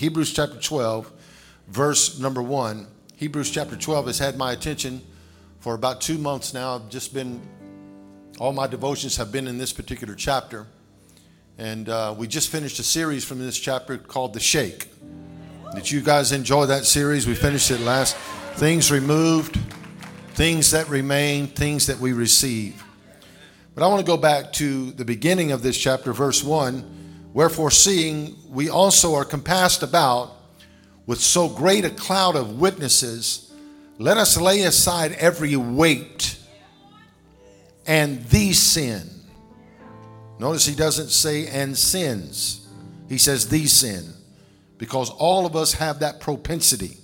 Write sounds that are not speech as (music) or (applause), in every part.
Hebrews chapter 12, verse number 1. Hebrews chapter 12 has had my attention for about two months now. I've just been, all my devotions have been in this particular chapter. And uh, we just finished a series from this chapter called The Shake. Did you guys enjoy that series? We finished it last. Things removed, things that remain, things that we receive. But I want to go back to the beginning of this chapter, verse 1. Wherefore, seeing we also are compassed about with so great a cloud of witnesses, let us lay aside every weight and the sin. Notice he doesn't say and sins, he says the sin, because all of us have that propensity.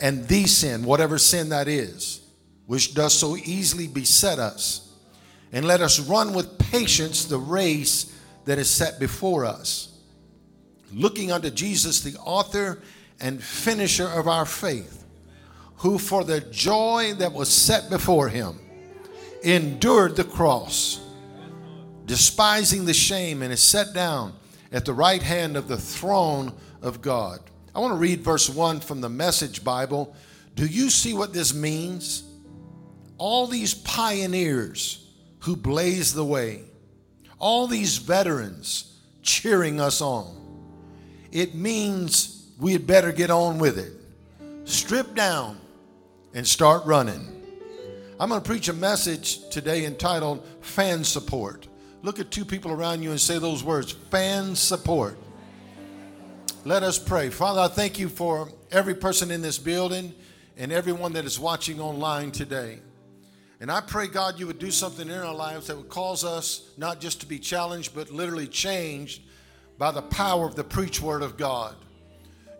And the sin, whatever sin that is, which does so easily beset us and let us run with patience the race that is set before us. Looking unto Jesus, the author and finisher of our faith, who for the joy that was set before him endured the cross, despising the shame, and is set down at the right hand of the throne of God. I want to read verse 1 from the Message Bible. Do you see what this means? All these pioneers who blazed the way, all these veterans cheering us on. It means we had better get on with it. Strip down and start running. I'm going to preach a message today entitled Fan Support. Look at two people around you and say those words fan support. Let us pray. Father, I thank you for every person in this building and everyone that is watching online today. And I pray, God, you would do something in our lives that would cause us not just to be challenged, but literally changed by the power of the preach word of God.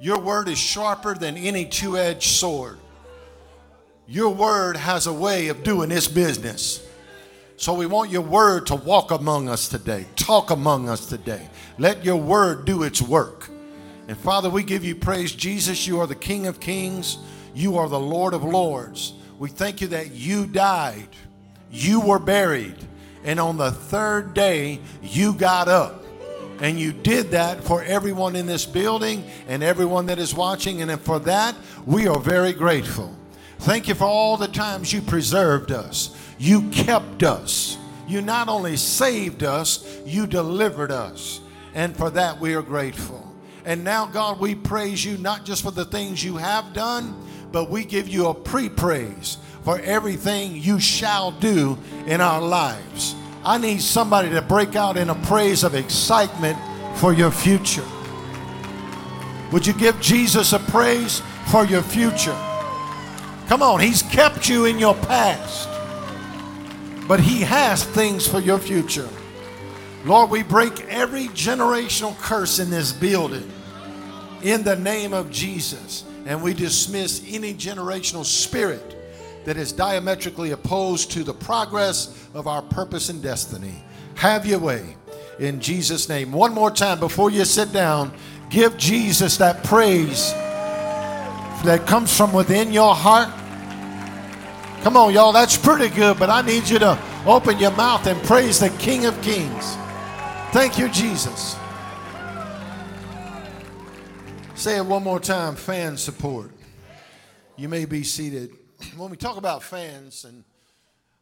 Your word is sharper than any two edged sword. Your word has a way of doing its business. So we want your word to walk among us today, talk among us today. Let your word do its work. And Father, we give you praise. Jesus, you are the King of kings, you are the Lord of lords. We thank you that you died, you were buried, and on the third day, you got up. And you did that for everyone in this building and everyone that is watching. And for that, we are very grateful. Thank you for all the times you preserved us, you kept us. You not only saved us, you delivered us. And for that, we are grateful. And now, God, we praise you not just for the things you have done, but we give you a pre praise for everything you shall do in our lives. I need somebody to break out in a praise of excitement for your future. Would you give Jesus a praise for your future? Come on, He's kept you in your past, but He has things for your future. Lord, we break every generational curse in this building in the name of Jesus. And we dismiss any generational spirit that is diametrically opposed to the progress of our purpose and destiny. Have your way in Jesus' name. One more time before you sit down, give Jesus that praise that comes from within your heart. Come on, y'all, that's pretty good, but I need you to open your mouth and praise the King of Kings. Thank you, Jesus. Say it one more time fan support. You may be seated. When we talk about fans, and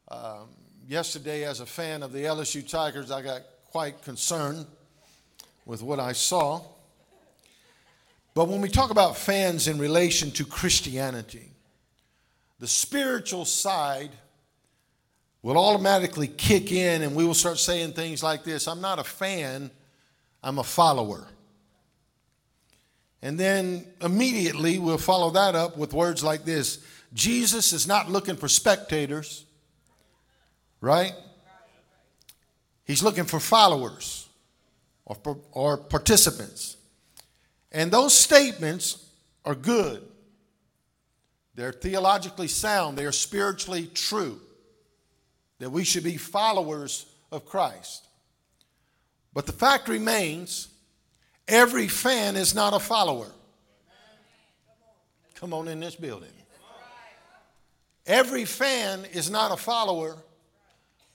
um, yesterday, as a fan of the LSU Tigers, I got quite concerned with what I saw. But when we talk about fans in relation to Christianity, the spiritual side will automatically kick in, and we will start saying things like this I'm not a fan, I'm a follower. And then immediately we'll follow that up with words like this Jesus is not looking for spectators, right? He's looking for followers or, or participants. And those statements are good. They're theologically sound, they are spiritually true. That we should be followers of Christ. But the fact remains Every fan is not a follower. Come on in this building. Every fan is not a follower,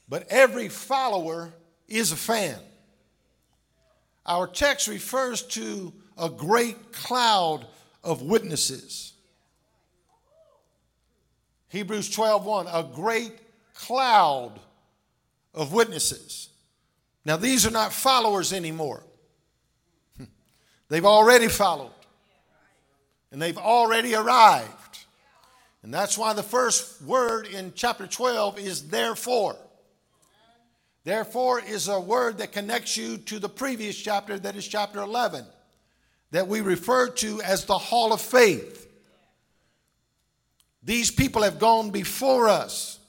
but every follower is a fan. our text refers to a great cloud of witnesses. Hebrews 12:1, a great cloud of witnesses. Now these are not followers anymore. They've already followed. And they've already arrived. And that's why the first word in chapter 12 is therefore. Therefore is a word that connects you to the previous chapter, that is chapter 11, that we refer to as the hall of faith. These people have gone before us.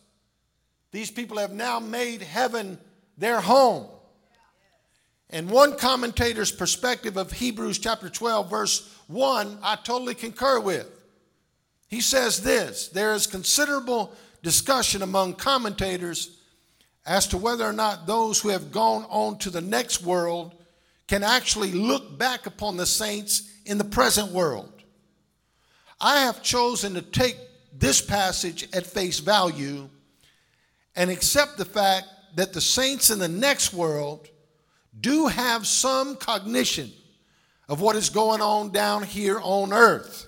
These people have now made heaven their home. And one commentator's perspective of Hebrews chapter 12, verse 1, I totally concur with. He says this there is considerable discussion among commentators as to whether or not those who have gone on to the next world can actually look back upon the saints in the present world. I have chosen to take this passage at face value and accept the fact that the saints in the next world do have some cognition of what is going on down here on earth,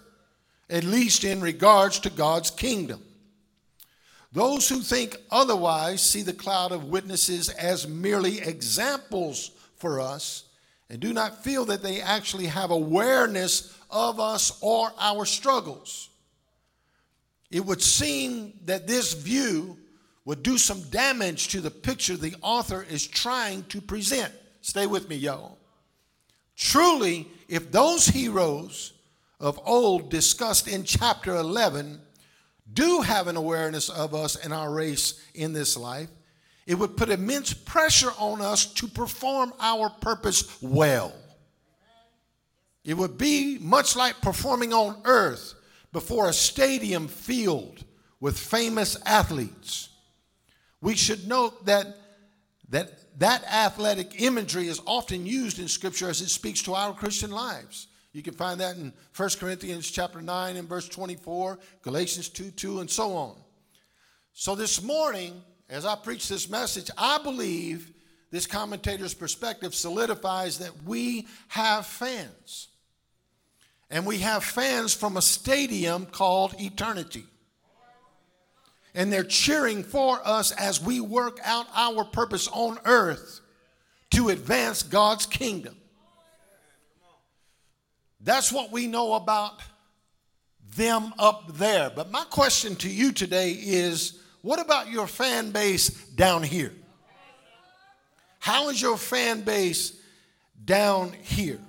at least in regards to God's kingdom. Those who think otherwise see the cloud of witnesses as merely examples for us and do not feel that they actually have awareness of us or our struggles. It would seem that this view would do some damage to the picture the author is trying to present. Stay with me, y'all. Truly, if those heroes of old discussed in chapter 11 do have an awareness of us and our race in this life, it would put immense pressure on us to perform our purpose well. It would be much like performing on earth before a stadium filled with famous athletes. We should note that, that that athletic imagery is often used in Scripture as it speaks to our Christian lives. You can find that in 1 Corinthians chapter 9 and verse 24, Galatians 2 2, and so on. So this morning, as I preach this message, I believe this commentator's perspective solidifies that we have fans. And we have fans from a stadium called eternity. And they're cheering for us as we work out our purpose on earth to advance God's kingdom. That's what we know about them up there. But my question to you today is what about your fan base down here? How is your fan base down here?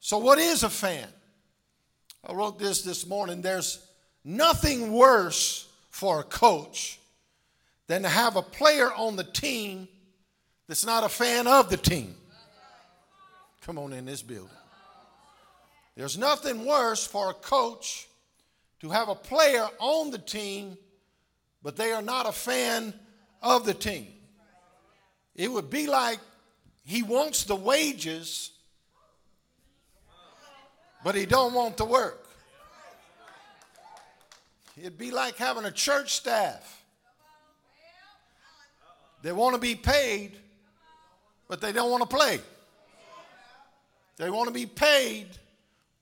So, what is a fan? I wrote this this morning. There's nothing worse for a coach than to have a player on the team that's not a fan of the team. Come on in this building. There's nothing worse for a coach to have a player on the team, but they are not a fan of the team. It would be like he wants the wages, but he don't want the work. It'd be like having a church staff. They want to be paid, but they don't want to play. They want to be paid,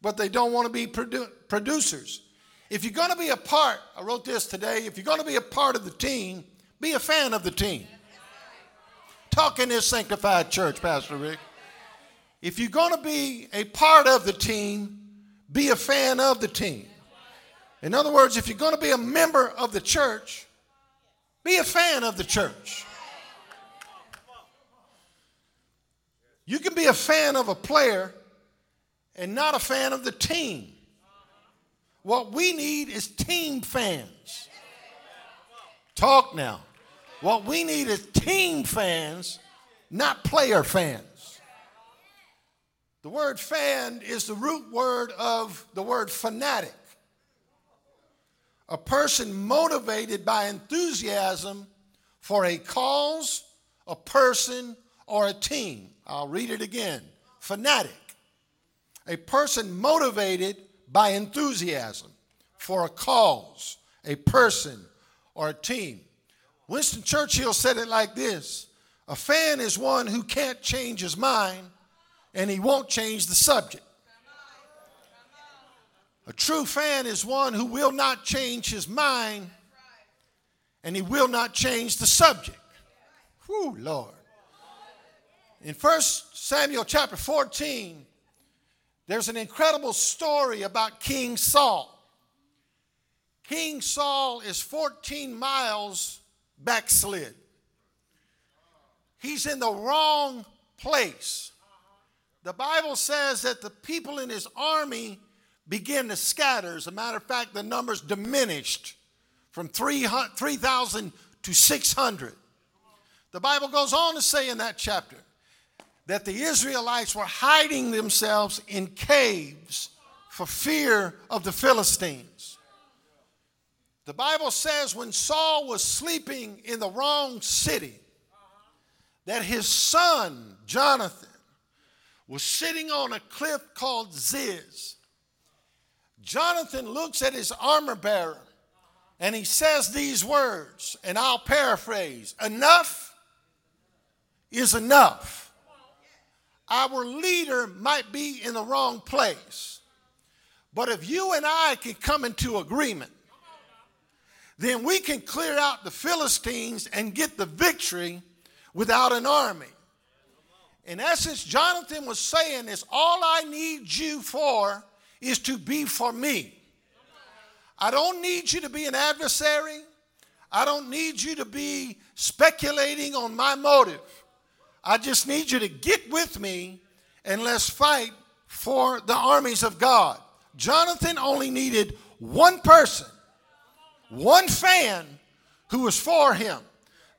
but they don't want to be produ- producers. If you're going to be a part, I wrote this today, if you're going to be a part of the team, be a fan of the team. Talk in this sanctified church, Pastor Rick. If you're going to be a part of the team, be a fan of the team. In other words, if you're going to be a member of the church, be a fan of the church. You can be a fan of a player and not a fan of the team. What we need is team fans. Talk now. What we need is team fans, not player fans. The word fan is the root word of the word fanatic. A person motivated by enthusiasm for a cause, a person, or a team. I'll read it again. Fanatic a person motivated by enthusiasm for a cause, a person, or a team. Winston Churchill said it like this A fan is one who can't change his mind and he won't change the subject. A true fan is one who will not change his mind and he will not change the subject. Whew, Lord. In 1 Samuel chapter 14, there's an incredible story about King Saul. King Saul is 14 miles backslid. He's in the wrong place. The Bible says that the people in his army began to scatter. As a matter of fact, the numbers diminished from 3,000 to 600. The Bible goes on to say in that chapter that the Israelites were hiding themselves in caves for fear of the Philistines. The Bible says when Saul was sleeping in the wrong city, that his son, Jonathan, was sitting on a cliff called Ziz. Jonathan looks at his armor bearer and he says these words, and I'll paraphrase Enough is enough. Our leader might be in the wrong place, but if you and I can come into agreement, then we can clear out the Philistines and get the victory without an army. In essence, Jonathan was saying is all I need you for is to be for me. I don't need you to be an adversary. I don't need you to be speculating on my motive. I just need you to get with me and let's fight for the armies of God. Jonathan only needed one person, one fan who was for him.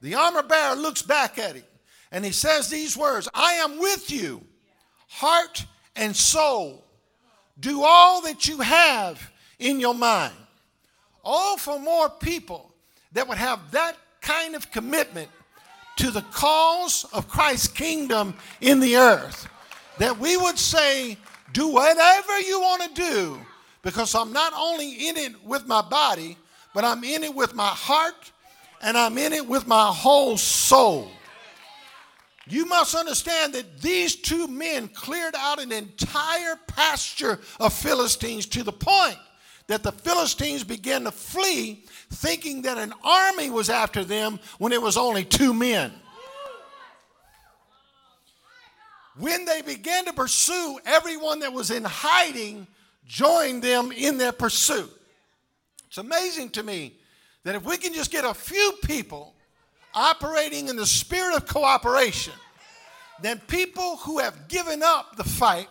The armor bearer looks back at him and he says these words I am with you, heart and soul. Do all that you have in your mind. Oh, for more people that would have that kind of commitment to the cause of Christ's kingdom in the earth. That we would say, do whatever you want to do because I'm not only in it with my body, but I'm in it with my heart and I'm in it with my whole soul. You must understand that these two men cleared out an entire pasture of Philistines to the point that the Philistines began to flee, thinking that an army was after them when it was only two men. When they began to pursue, everyone that was in hiding joined them in their pursuit. It's amazing to me that if we can just get a few people operating in the spirit of cooperation, then people who have given up the fight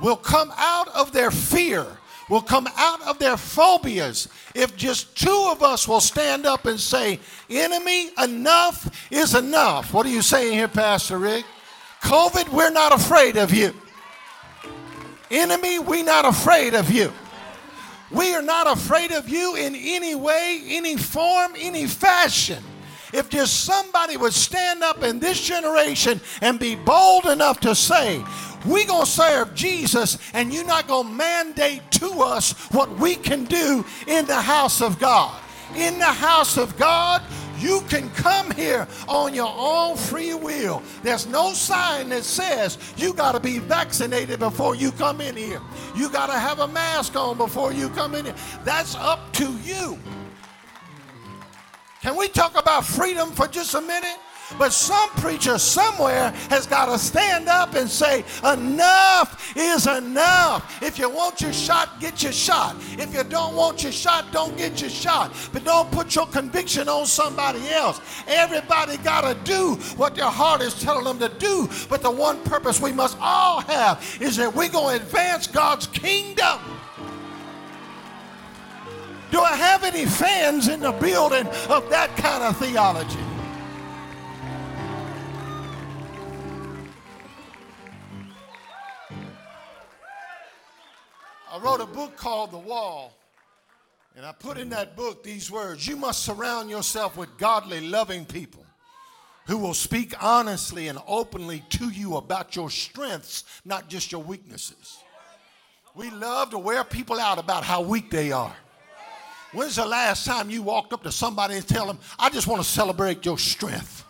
will come out of their fear, will come out of their phobias. If just two of us will stand up and say, Enemy, enough is enough. What are you saying here, Pastor Rick? COVID, we're not afraid of you. Enemy, we're not afraid of you. We are not afraid of you in any way, any form, any fashion. If just somebody would stand up in this generation and be bold enough to say, we're going to serve Jesus, and you're not going to mandate to us what we can do in the house of God. In the house of God, you can come here on your own free will. There's no sign that says you got to be vaccinated before you come in here. You got to have a mask on before you come in here. That's up to you. Can we talk about freedom for just a minute? But some preacher somewhere has got to stand up and say, enough is enough. If you want your shot, get your shot. If you don't want your shot, don't get your shot. But don't put your conviction on somebody else. Everybody got to do what their heart is telling them to do. But the one purpose we must all have is that we're going to advance God's kingdom. Do I have any fans in the building of that kind of theology? I wrote a book called The Wall. And I put in that book these words You must surround yourself with godly, loving people who will speak honestly and openly to you about your strengths, not just your weaknesses. We love to wear people out about how weak they are. When's the last time you walked up to somebody and tell them, I just want to celebrate your strength?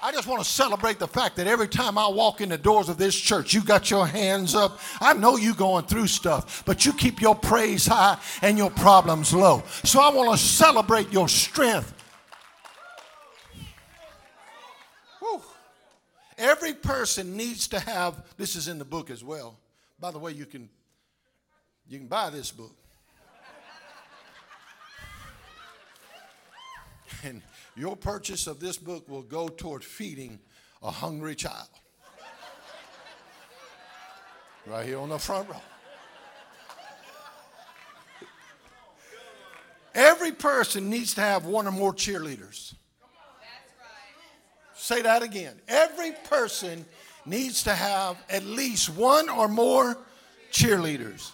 I just want to celebrate the fact that every time I walk in the doors of this church, you got your hands up. I know you going through stuff, but you keep your praise high and your problems low. So I want to celebrate your strength. Whew. Every person needs to have this is in the book as well. By the way, you can you can buy this book. And your purchase of this book will go toward feeding a hungry child. Right here on the front row. Every person needs to have one or more cheerleaders. Say that again. Every person needs to have at least one or more cheerleaders.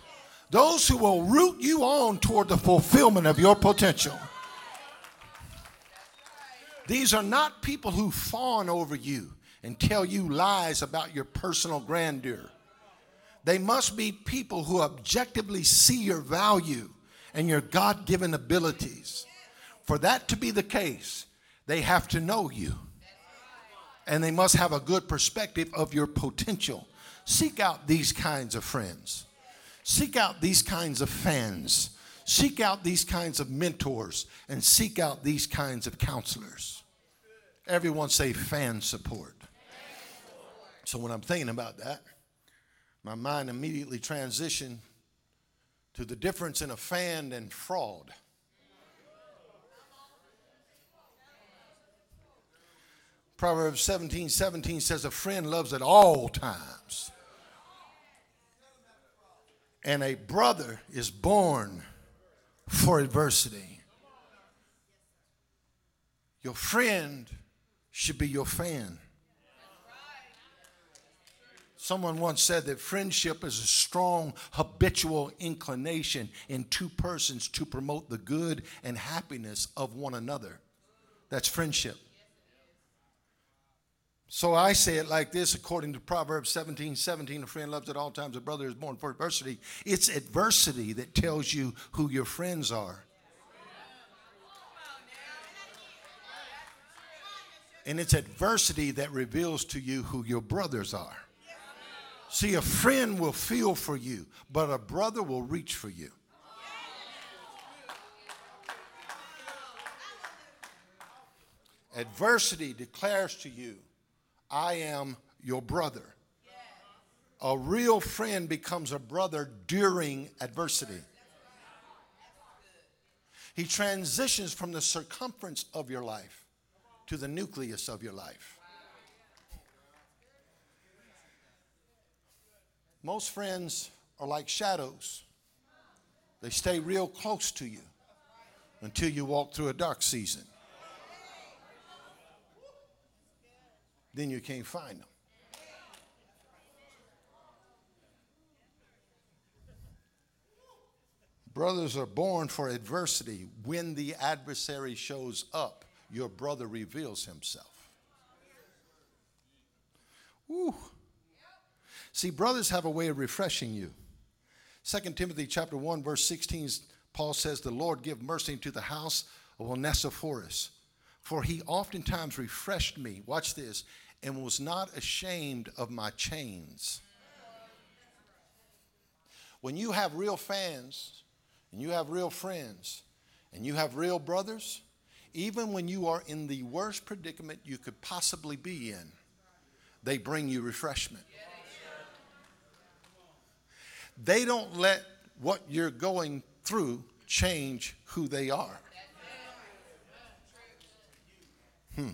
Those who will root you on toward the fulfillment of your potential. These are not people who fawn over you and tell you lies about your personal grandeur. They must be people who objectively see your value and your God given abilities. For that to be the case, they have to know you. And they must have a good perspective of your potential. Seek out these kinds of friends. Seek out these kinds of fans Seek out these kinds of mentors and seek out these kinds of counselors. Everyone say fan support. So when I'm thinking about that, my mind immediately transitioned to the difference in a fan and fraud. Proverbs 17 17 says, A friend loves at all times, and a brother is born for adversity. Your friend should be your fan. Someone once said that friendship is a strong habitual inclination in two persons to promote the good and happiness of one another. That's friendship. So I say it like this according to Proverbs 17 17, a friend loves at all times, a brother is born for adversity. It's adversity that tells you who your friends are. And it's adversity that reveals to you who your brothers are. See, a friend will feel for you, but a brother will reach for you. Adversity declares to you I am your brother. A real friend becomes a brother during adversity. He transitions from the circumference of your life to the nucleus of your life. Most friends are like shadows, they stay real close to you until you walk through a dark season. Then you can't find them. Brothers are born for adversity. When the adversary shows up, your brother reveals himself. Woo. See, brothers have a way of refreshing you. 2 Timothy chapter 1, verse 16, Paul says, The Lord give mercy to the house of Onesiphorus, for he oftentimes refreshed me. Watch this and was not ashamed of my chains. When you have real fans and you have real friends and you have real brothers, even when you are in the worst predicament you could possibly be in, they bring you refreshment. They don't let what you're going through change who they are. Hmm.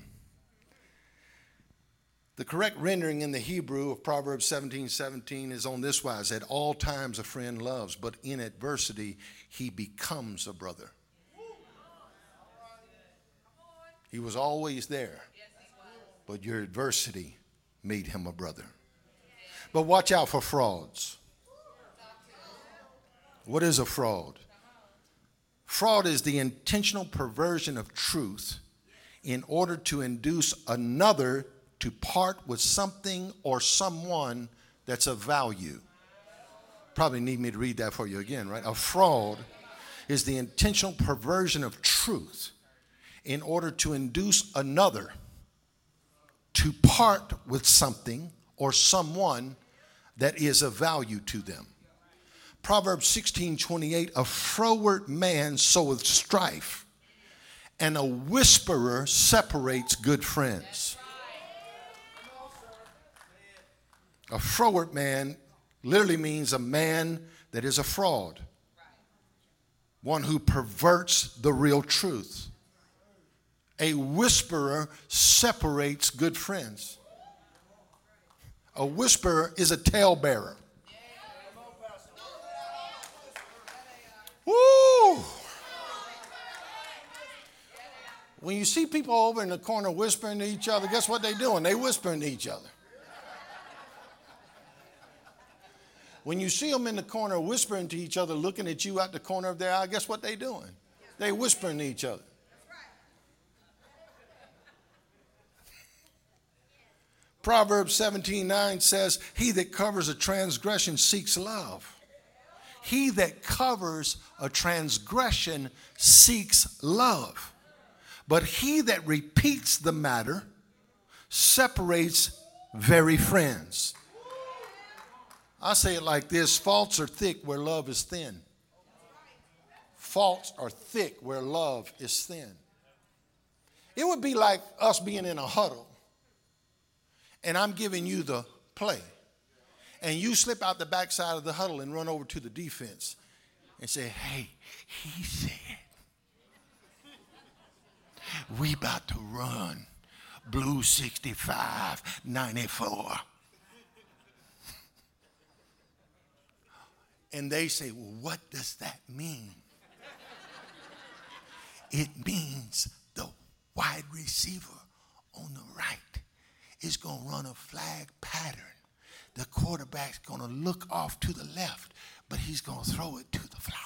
The correct rendering in the Hebrew of Proverbs 17 17 is on this wise At all times a friend loves, but in adversity he becomes a brother. He was always there, but your adversity made him a brother. But watch out for frauds. What is a fraud? Fraud is the intentional perversion of truth in order to induce another to part with something or someone that's of value. Probably need me to read that for you again, right? A fraud is the intentional perversion of truth in order to induce another to part with something or someone that is of value to them. Proverbs 16 28, a froward man soweth strife, and a whisperer separates good friends. A froward man literally means a man that is a fraud, one who perverts the real truth. A whisperer separates good friends. A whisperer is a talebearer. Woo! When you see people over in the corner whispering to each other, guess what they're doing? They're whispering to each other. When you see them in the corner whispering to each other, looking at you out the corner of their eye, guess what they're doing? They're whispering to each other. Proverbs 17 9 says, He that covers a transgression seeks love. He that covers a transgression seeks love. But he that repeats the matter separates very friends. I say it like this faults are thick where love is thin. Faults are thick where love is thin. It would be like us being in a huddle and I'm giving you the play. And you slip out the backside of the huddle and run over to the defense and say, hey, he said, we about to run blue 65, 94. And they say, well, what does that mean? it means the wide receiver on the right is going to run a flag pattern. The quarterback's going to look off to the left, but he's going to throw it to the flag.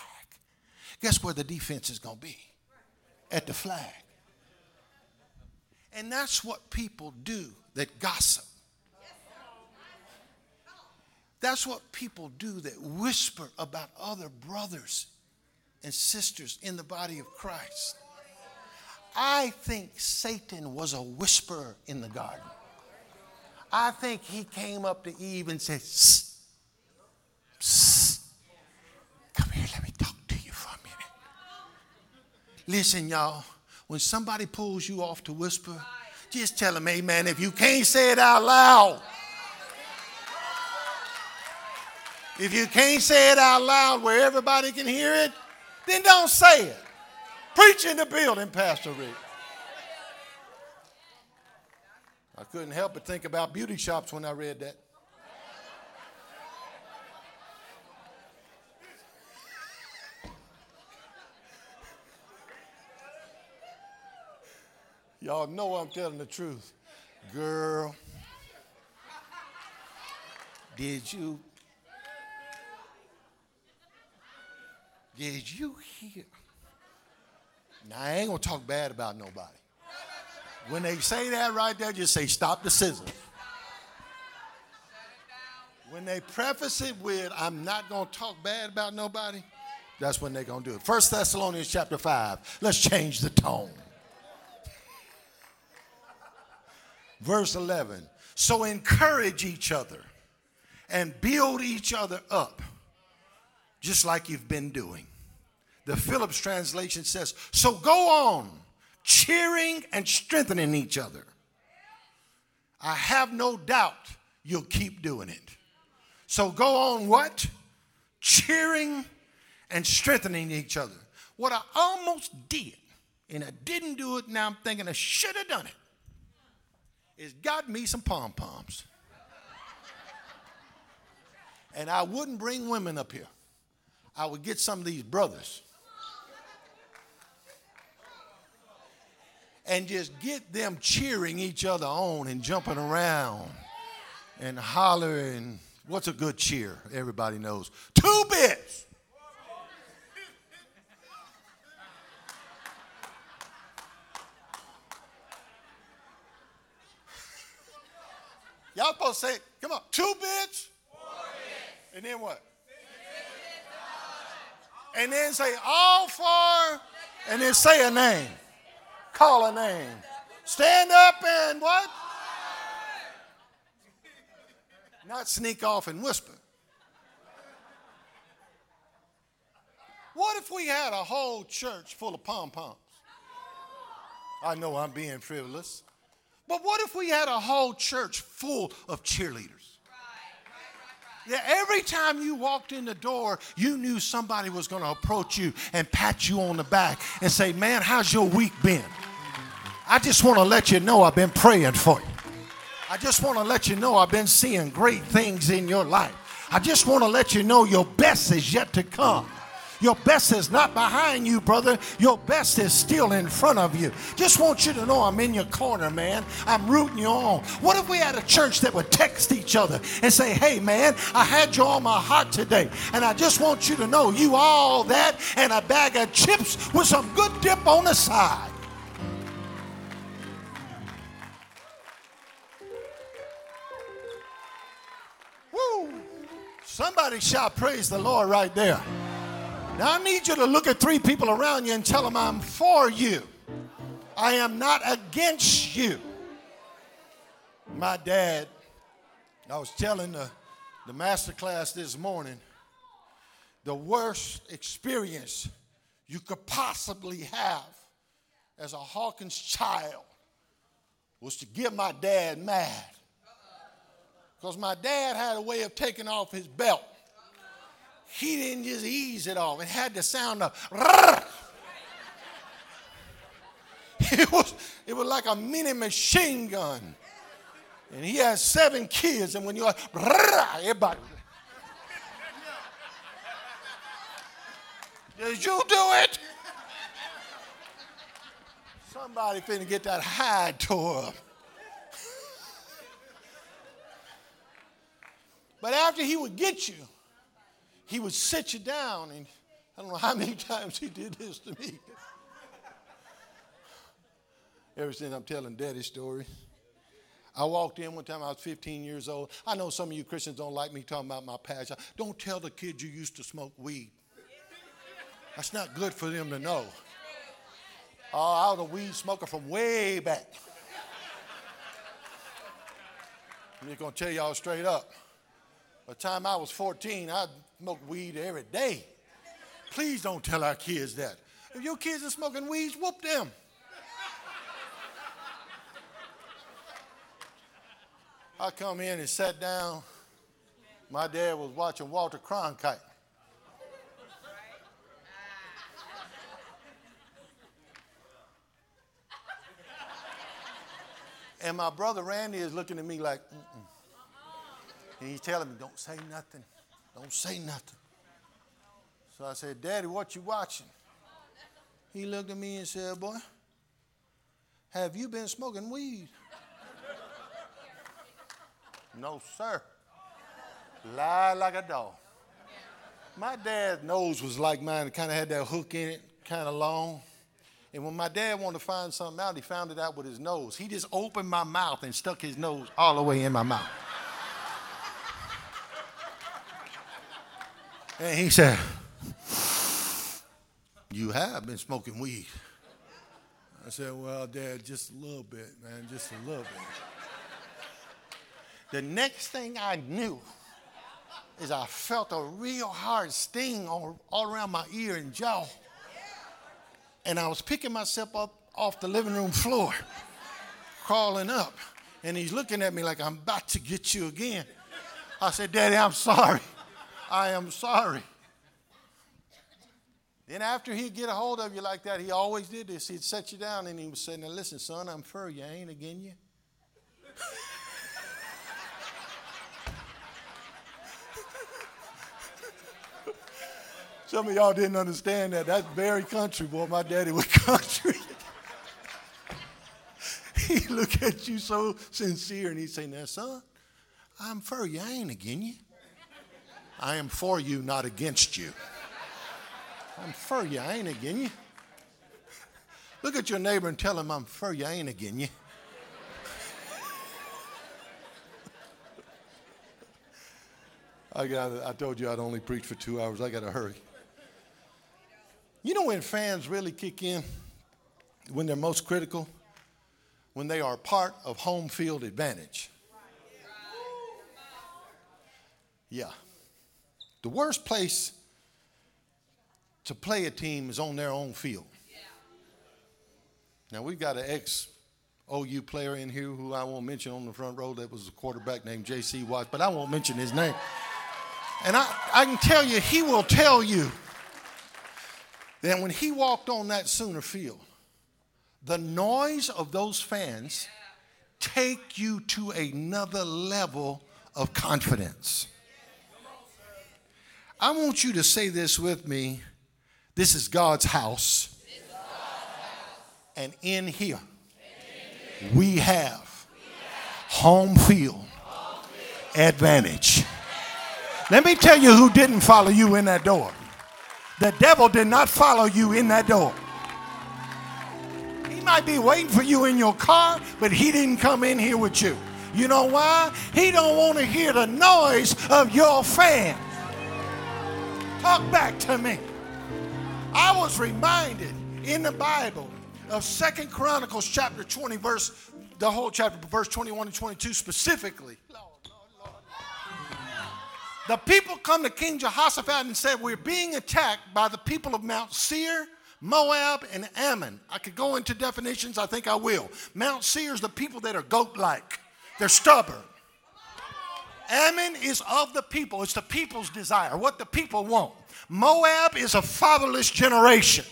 Guess where the defense is going to be? At the flag. And that's what people do that gossip. That's what people do that whisper about other brothers and sisters in the body of Christ. I think Satan was a whisperer in the garden. I think he came up to Eve and said, Sss, Come here, let me talk to you for a minute. Listen, y'all, when somebody pulls you off to whisper, just tell them, Amen. If you can't say it out loud, if you can't say it out loud where everybody can hear it, then don't say it. Preach in the building, Pastor Rick. I couldn't help but think about beauty shops when I read that. Y'all know I'm telling the truth. Girl, did you did you hear? Now I ain't gonna talk bad about nobody. When they say that right there, just say, stop the scissors. When they preface it with, I'm not to talk bad about nobody, that's when they're to do it. First Thessalonians chapter 5. Let's change the tone. Verse 11. So encourage each other and build each other up, just like you've been doing. The Phillips translation says, So go on cheering and strengthening each other. I have no doubt you'll keep doing it. So go on what? Cheering and strengthening each other. What I almost did, and I didn't do it, now I'm thinking I should have done it, is got me some pom poms. and I wouldn't bring women up here. I would get some of these brothers and just get them cheering each other on and jumping around and hollering. What's a good cheer? Everybody knows. Two bits. Y'all supposed to say, come on, two bits? And then what? And then say all for, and then say a name. Call a name. Stand up and what? Not sneak off and whisper. What if we had a whole church full of pom poms? I know I'm being frivolous. But what if we had a whole church full of cheerleaders? Yeah, every time you walked in the door, you knew somebody was going to approach you and pat you on the back and say, Man, how's your week been? I just want to let you know I've been praying for you. I just want to let you know I've been seeing great things in your life. I just want to let you know your best is yet to come. Your best is not behind you, brother. Your best is still in front of you. Just want you to know I'm in your corner, man. I'm rooting you on. What if we had a church that would text each other and say, hey, man, I had you on my heart today, and I just want you to know you all that and a bag of chips with some good dip on the side. Woo! Somebody shout, Praise the Lord right there. Now, I need you to look at three people around you and tell them, I'm for you. I am not against you. My dad, I was telling the, the master class this morning, the worst experience you could possibly have as a Hawkins child was to get my dad mad. Because my dad had a way of taking off his belt he didn't just ease it off. It had the sound of (laughs) it was, it was like a mini machine gun. And he has seven kids, and when you're everybody. Did you do it? Somebody finna get that hide tore up. (laughs) but after he would get you, he would sit you down, and I don't know how many (laughs) times he did this to me. Ever since I'm telling daddy's story. I walked in one time, I was 15 years old. I know some of you Christians don't like me talking about my past. Don't tell the kids you used to smoke weed. That's not good for them to know. Oh, I was a weed smoker from way back. I'm just going to tell y'all straight up. By the time I was 14, I smoked weed every day. Please don't tell our kids that. If your kids are smoking weeds, whoop them. I come in and sat down. My dad was watching Walter Cronkite. And my brother Randy is looking at me like, Mm-mm. And he's telling me, don't say nothing. Don't say nothing. So I said, Daddy, what you watching? He looked at me and said, Boy, have you been smoking weed? no, sir. Lie like a dog. My dad's nose was like mine, it kind of had that hook in it, kind of long. And when my dad wanted to find something out, he found it out with his nose. He just opened my mouth and stuck his nose all the way in my mouth. And he said, You have been smoking weed. I said, Well, Dad, just a little bit, man, just a little bit. The next thing I knew is I felt a real hard sting all, all around my ear and jaw. And I was picking myself up off the living room floor, crawling up. And he's looking at me like, I'm about to get you again. I said, Daddy, I'm sorry. I am sorry. Then after he'd get a hold of you like that, he always did this. He'd set you down and he would say, Now listen, son, I'm for you. Ain't again you. (laughs) Some of y'all didn't understand that. That's very country, boy. My daddy was (laughs) country. (laughs) he look at you so sincere and he'd say, Now, son, I'm for you. Ain't again you. I am for you, not against you. I'm for you, I ain't against you. Look at your neighbor and tell him, I'm for you, I ain't against you. I got I told you I'd only preach for two hours. I got to hurry. You know when fans really kick in? When they're most critical? When they are part of home field advantage. Yeah. The worst place to play a team is on their own field. Now, we've got an ex OU player in here who I won't mention on the front row that was a quarterback named J.C. Watts, but I won't mention his name. And I, I can tell you, he will tell you that when he walked on that Sooner field, the noise of those fans take you to another level of confidence. I want you to say this with me. This is God's house. And in here, we have home field advantage. Let me tell you who didn't follow you in that door. The devil did not follow you in that door. He might be waiting for you in your car, but he didn't come in here with you. You know why? He don't want to hear the noise of your fans. Talk back to me. I was reminded in the Bible of Second Chronicles chapter 20, verse, the whole chapter, verse 21 and 22 specifically. The people come to King Jehoshaphat and said, We're being attacked by the people of Mount Seir, Moab, and Ammon. I could go into definitions, I think I will. Mount Seir is the people that are goat like, they're stubborn. Ammon is of the people, it's the people's desire, what the people want. Moab is a fatherless generation,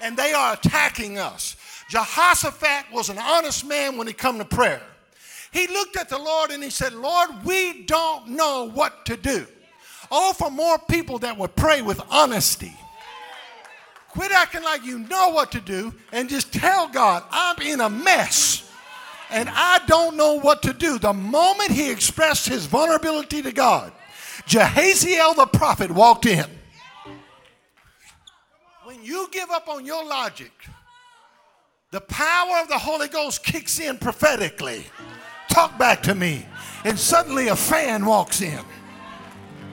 and they are attacking us. Jehoshaphat was an honest man when he come to prayer. He looked at the Lord and he said, Lord, we don't know what to do. Oh, for more people that would pray with honesty. Quit acting like you know what to do and just tell God, I'm in a mess and I don't know what to do. The moment he expressed his vulnerability to God, Jehaziel the prophet walked in. When you give up on your logic, the power of the Holy Ghost kicks in prophetically. Talk back to me. And suddenly a fan walks in.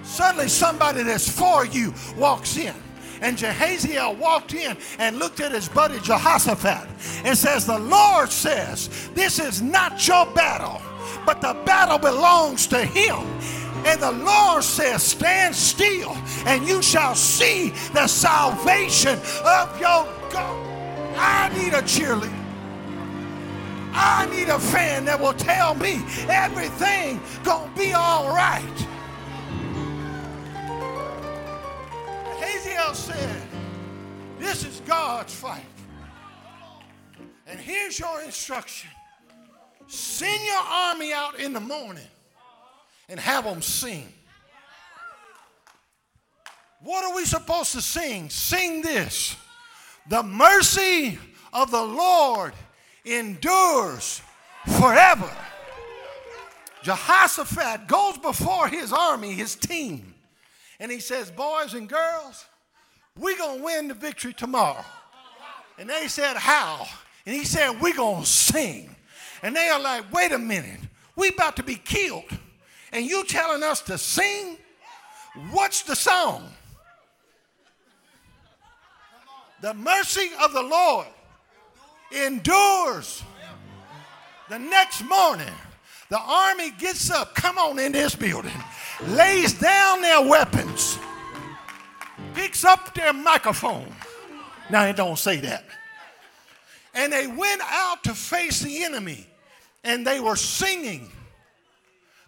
Suddenly somebody that's for you walks in. And Jehaziel walked in and looked at his buddy Jehoshaphat and says, The Lord says, This is not your battle, but the battle belongs to him. And the Lord says, Stand still, and you shall see the salvation of your God. I need a cheerleader. I need a fan that will tell me everything gonna be all right. Haziel said, This is God's fight. And here's your instruction send your army out in the morning and have them sing. What are we supposed to sing? Sing this The mercy of the Lord endures forever. Jehoshaphat goes before his army, his team, and he says, Boys and girls, we're going to win the victory tomorrow. And they said, How? And he said, We're going to sing. And they are like, Wait a minute, we about to be killed. And you telling us to sing? What's the song? The mercy of the Lord endures. The next morning, the army gets up, come on in this building, lays down their weapons, picks up their microphone. Now, it don't say that. And they went out to face the enemy, and they were singing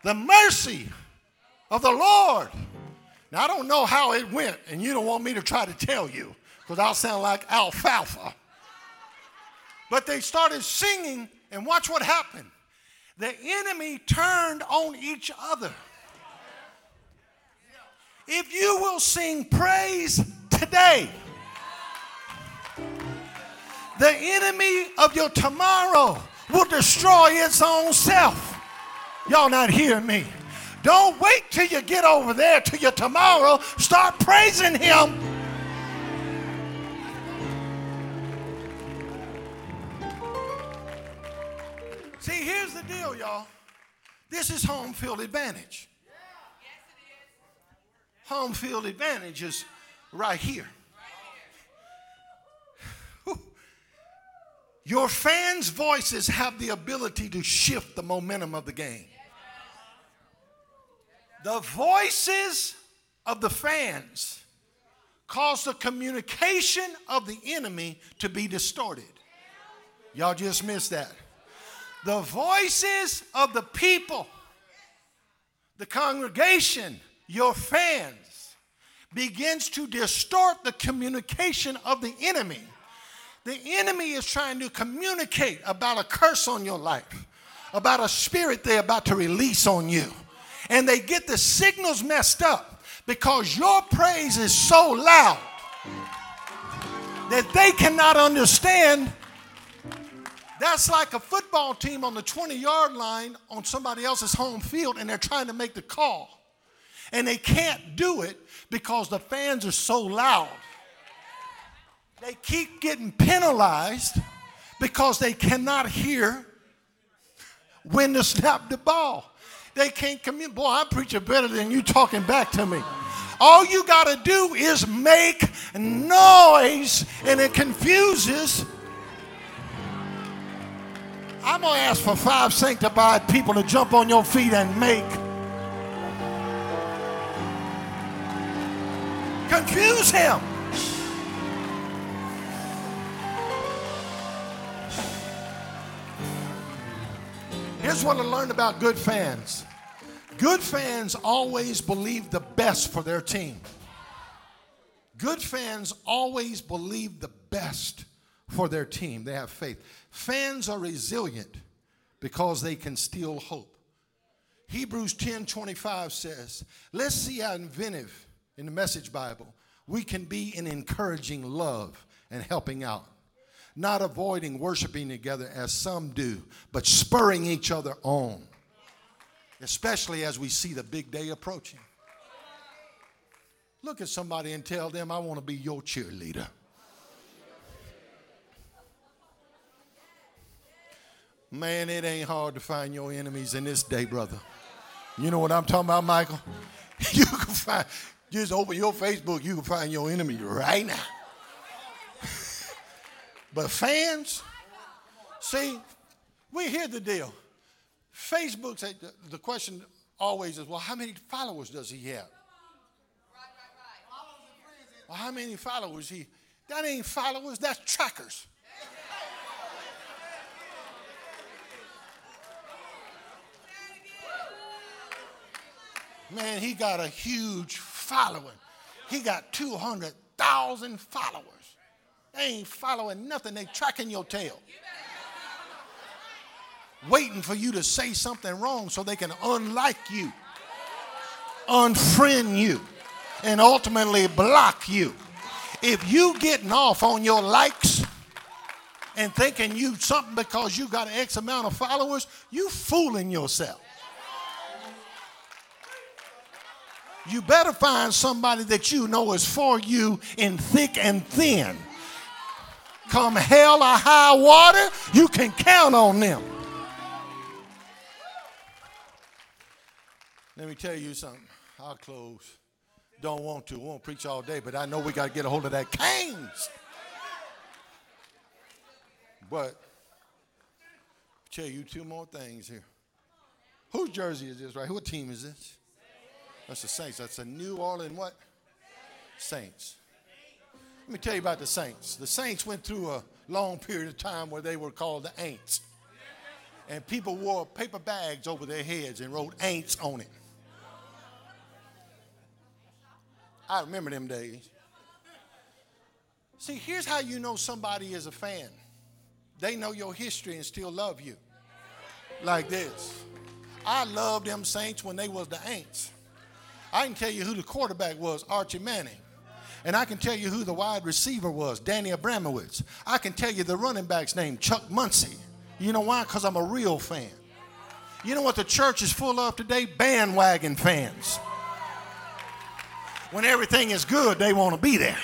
the mercy of the Lord. Now, I don't know how it went, and you don't want me to try to tell you because I'll sound like alfalfa. But they started singing, and watch what happened. The enemy turned on each other. If you will sing praise today, the enemy of your tomorrow will destroy its own self. Y'all not hearing me? Don't wait till you get over there to your tomorrow. Start praising him. See, here's the deal, y'all. This is home field advantage. Home field advantage is right here. Your fans' voices have the ability to shift the momentum of the game. The voices of the fans cause the communication of the enemy to be distorted. Y'all just missed that. The voices of the people, the congregation, your fans, begins to distort the communication of the enemy. The enemy is trying to communicate about a curse on your life, about a spirit they're about to release on you. And they get the signals messed up because your praise is so loud that they cannot understand. That's like a football team on the 20 yard line on somebody else's home field and they're trying to make the call. And they can't do it because the fans are so loud. They keep getting penalized because they cannot hear when to snap the ball. They can't communicate. Boy, I'm preaching better than you talking back to me. All you got to do is make noise, and it confuses. I'm going to ask for five sanctified people to jump on your feet and make. Confuse him. Here's what I learned about good fans good fans always believe the best for their team. Good fans always believe the best for their team. They have faith. Fans are resilient because they can still hope. Hebrews 10 25 says, Let's see how inventive in the Message Bible we can be in encouraging love and helping out not avoiding worshiping together as some do, but spurring each other on, especially as we see the big day approaching. Look at somebody and tell them, I want to be your cheerleader. Man, it ain't hard to find your enemies in this day, brother. You know what I'm talking about, Michael? (laughs) You can find, just open your Facebook, you can find your enemy right now. (laughs) But fans, see, we hear the deal. Facebook, the question always is, well, how many followers does he have? Well, how many followers he? That ain't followers, that's trackers. Man, he got a huge following. He got 200,000 followers. They ain't following nothing, they tracking your tail. Waiting for you to say something wrong so they can unlike you, unfriend you, and ultimately block you. If you getting off on your likes and thinking you something because you got X amount of followers, you fooling yourself. You better find somebody that you know is for you in thick and thin come hell or high water, you can count on them. Let me tell you something. I'll close. Don't want to. Won't preach all day, but I know we got to get a hold of that canes. But tell you two more things here. Whose jersey is this, right? What team is this? That's the Saints. That's the New Orleans what? Saints. Let me tell you about the saints. The saints went through a long period of time where they were called the ain'ts. And people wore paper bags over their heads and wrote ain'ts on it. I remember them days. See, here's how you know somebody is a fan. They know your history and still love you. Like this. I loved them Saints when they was the Aints. I can tell you who the quarterback was, Archie Manning. And I can tell you who the wide receiver was, Danny Abramowicz. I can tell you the running back's name, Chuck Muncie. You know why? Because I'm a real fan. You know what the church is full of today? Bandwagon fans. When everything is good, they want to be there.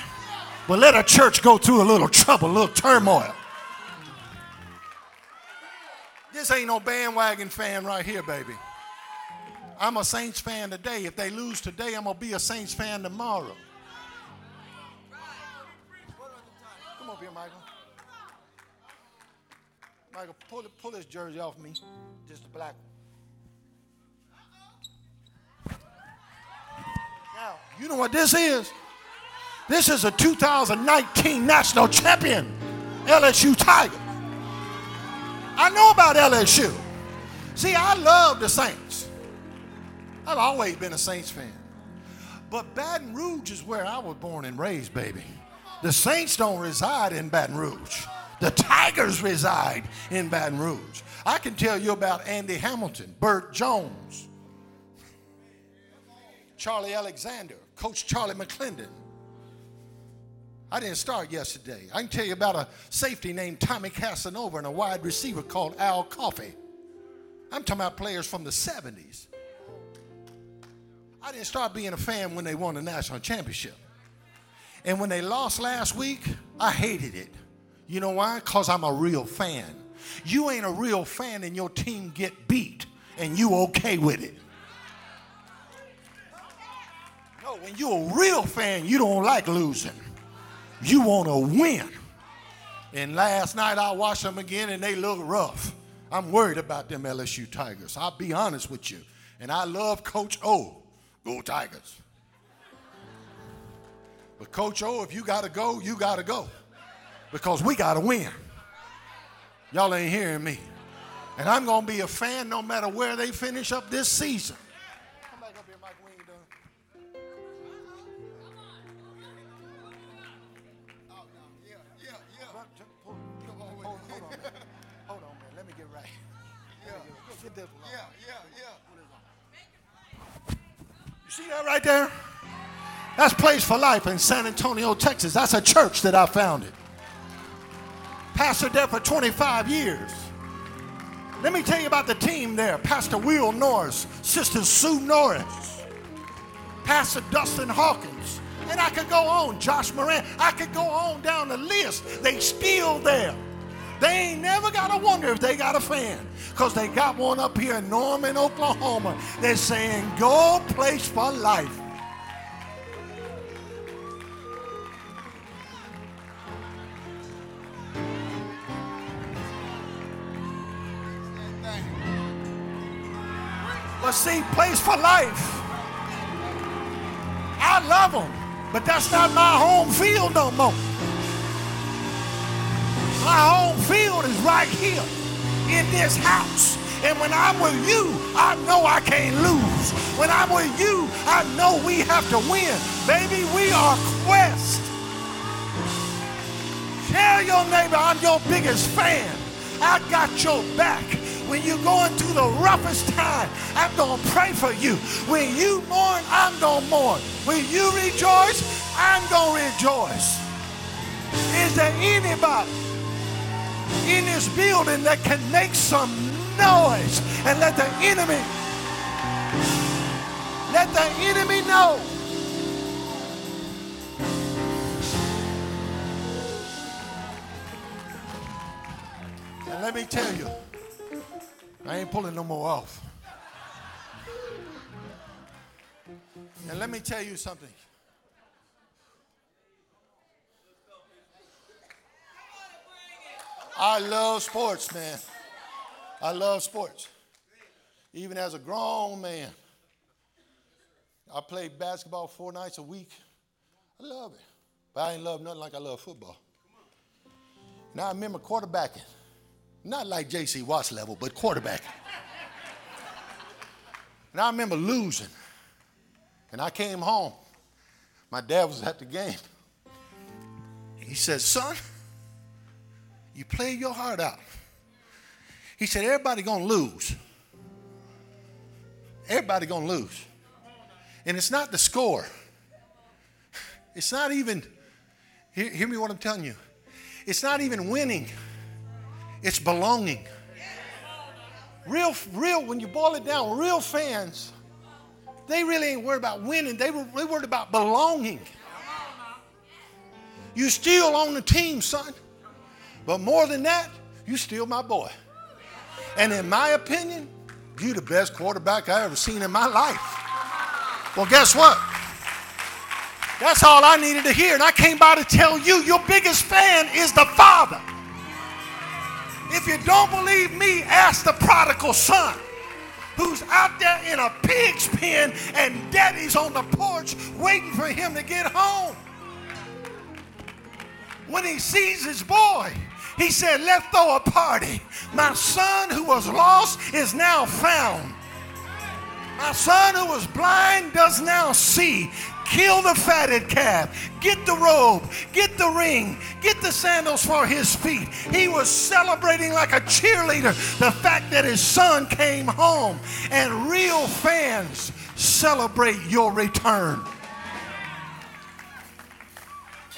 But let a church go through a little trouble, a little turmoil. This ain't no bandwagon fan right here, baby. I'm a Saints fan today. If they lose today, I'm going to be a Saints fan tomorrow. up here, Michael. Michael, pull, pull this jersey off me. Just the black one. Now, you know what this is? This is a 2019 national champion, LSU Tiger. I know about LSU. See, I love the Saints. I've always been a Saints fan. But Baton Rouge is where I was born and raised, baby. The Saints don't reside in Baton Rouge. The Tigers reside in Baton Rouge. I can tell you about Andy Hamilton, Bert Jones, Charlie Alexander, Coach Charlie McClendon. I didn't start yesterday. I can tell you about a safety named Tommy Casanova and a wide receiver called Al Coffey. I'm talking about players from the 70s. I didn't start being a fan when they won the national championship. And when they lost last week, I hated it. You know why? Because I'm a real fan. You ain't a real fan and your team get beat and you okay with it. No, when you're a real fan, you don't like losing. You want to win. And last night I watched them again and they look rough. I'm worried about them LSU Tigers. I'll be honest with you. And I love Coach O. Go Tigers. But Coach O, if you got to go, you got to go. Because we got to win. Y'all ain't hearing me. And I'm going to be a fan no matter where they finish up this season. That right there? That's Place for Life in San Antonio, Texas. That's a church that I founded. Pastor there for 25 years. Let me tell you about the team there. Pastor Will Norris, Sister Sue Norris, Pastor Dustin Hawkins, and I could go on, Josh Moran. I could go on down the list. They still there. They ain't never got to wonder if they got a fan because they got one up here in Norman, Oklahoma. They're saying, Go place for life. But see, place for life. I love them, but that's not my home field no more. My home field is right here in this house. And when I'm with you, I know I can't lose. When I'm with you, I know we have to win. Baby, we are quest. Tell your neighbor I'm your biggest fan. I got your back. When you're going through the roughest time, I'm going to pray for you. When you mourn, I'm going to mourn. When you rejoice, I'm going to rejoice. Is there anybody in this building that can make some noise and let the enemy let the enemy know and let me tell you I ain't pulling no more off. And let me tell you something. I love sports, man. I love sports. Even as a grown man, I play basketball four nights a week. I love it. But I ain't love nothing like I love football. Now I remember quarterbacking. Not like J.C. Watts level, but quarterbacking. and I remember losing. And I came home. My dad was at the game. He said, Son, you play your heart out. He said, Everybody gonna lose. Everybody gonna lose. And it's not the score. It's not even, hear, hear me what I'm telling you. It's not even winning. It's belonging. Real, real, when you boil it down, real fans, they really ain't worried about winning. They were they worried about belonging. You still on the team, son. But more than that, you still my boy. And in my opinion, you the best quarterback I ever seen in my life. Well, guess what? That's all I needed to hear. And I came by to tell you your biggest fan is the Father. If you don't believe me, ask the prodigal son. who's out there in a pig's pen and daddy's on the porch waiting for him to get home. When he sees his boy, he said, Let's throw a party. My son who was lost is now found. My son who was blind does now see. Kill the fatted calf. Get the robe. Get the ring. Get the sandals for his feet. He was celebrating like a cheerleader the fact that his son came home. And real fans celebrate your return.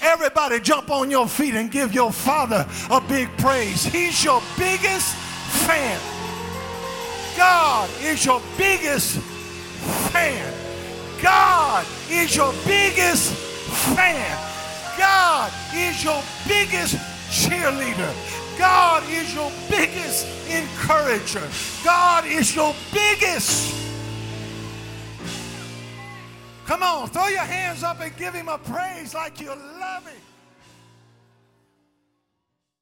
Everybody jump on your feet and give your father a big praise. He's your biggest fan. God is your biggest fan. God is your biggest fan. God is your biggest cheerleader. God is your biggest encourager. God is your biggest. Come on, throw your hands up and give him a praise like you love him.